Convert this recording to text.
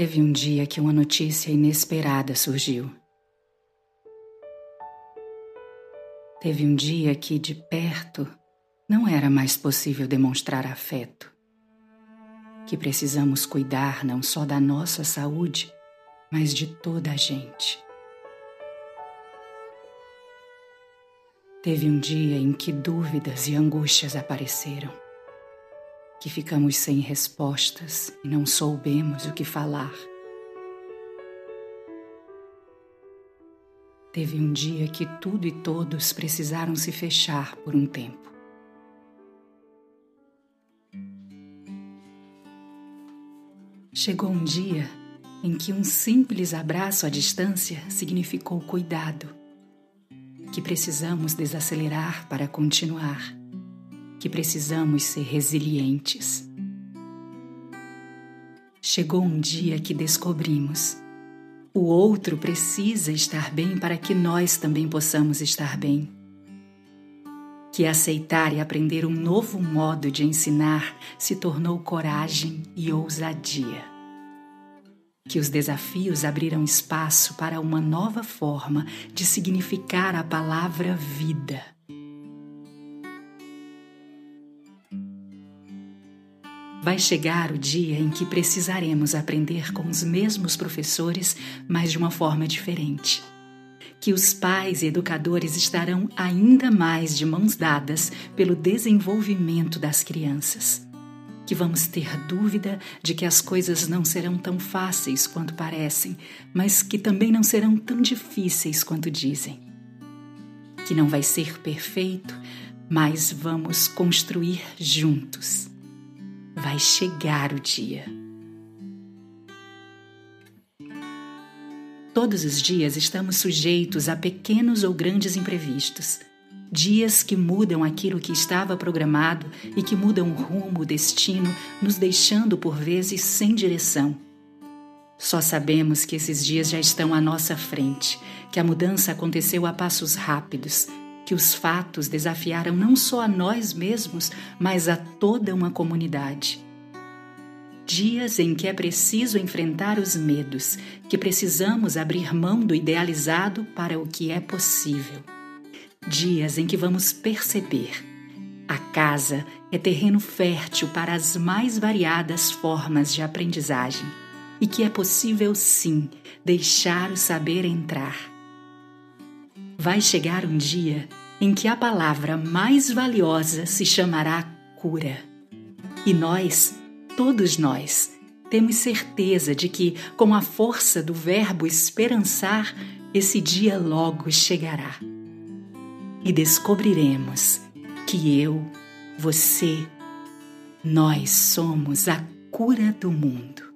Teve um dia que uma notícia inesperada surgiu. Teve um dia que, de perto, não era mais possível demonstrar afeto. Que precisamos cuidar não só da nossa saúde, mas de toda a gente. Teve um dia em que dúvidas e angústias apareceram que ficamos sem respostas e não soubemos o que falar. Teve um dia que tudo e todos precisaram se fechar por um tempo. Chegou um dia em que um simples abraço à distância significou cuidado, que precisamos desacelerar para continuar que precisamos ser resilientes. Chegou um dia que descobrimos: o outro precisa estar bem para que nós também possamos estar bem. Que aceitar e aprender um novo modo de ensinar se tornou coragem e ousadia. Que os desafios abriram espaço para uma nova forma de significar a palavra vida Vai chegar o dia em que precisaremos aprender com os mesmos professores, mas de uma forma diferente. Que os pais e educadores estarão ainda mais de mãos dadas pelo desenvolvimento das crianças. Que vamos ter dúvida de que as coisas não serão tão fáceis quanto parecem, mas que também não serão tão difíceis quanto dizem. Que não vai ser perfeito, mas vamos construir juntos vai chegar o dia. Todos os dias estamos sujeitos a pequenos ou grandes imprevistos. Dias que mudam aquilo que estava programado e que mudam o rumo, o destino, nos deixando por vezes sem direção. Só sabemos que esses dias já estão à nossa frente, que a mudança aconteceu a passos rápidos, que os fatos desafiaram não só a nós mesmos, mas a toda uma comunidade. Dias em que é preciso enfrentar os medos, que precisamos abrir mão do idealizado para o que é possível. Dias em que vamos perceber a casa é terreno fértil para as mais variadas formas de aprendizagem e que é possível sim deixar o saber entrar. Vai chegar um dia em que a palavra mais valiosa se chamará cura. E nós, todos nós, temos certeza de que, com a força do verbo esperançar, esse dia logo chegará. E descobriremos que eu, você, nós somos a cura do mundo.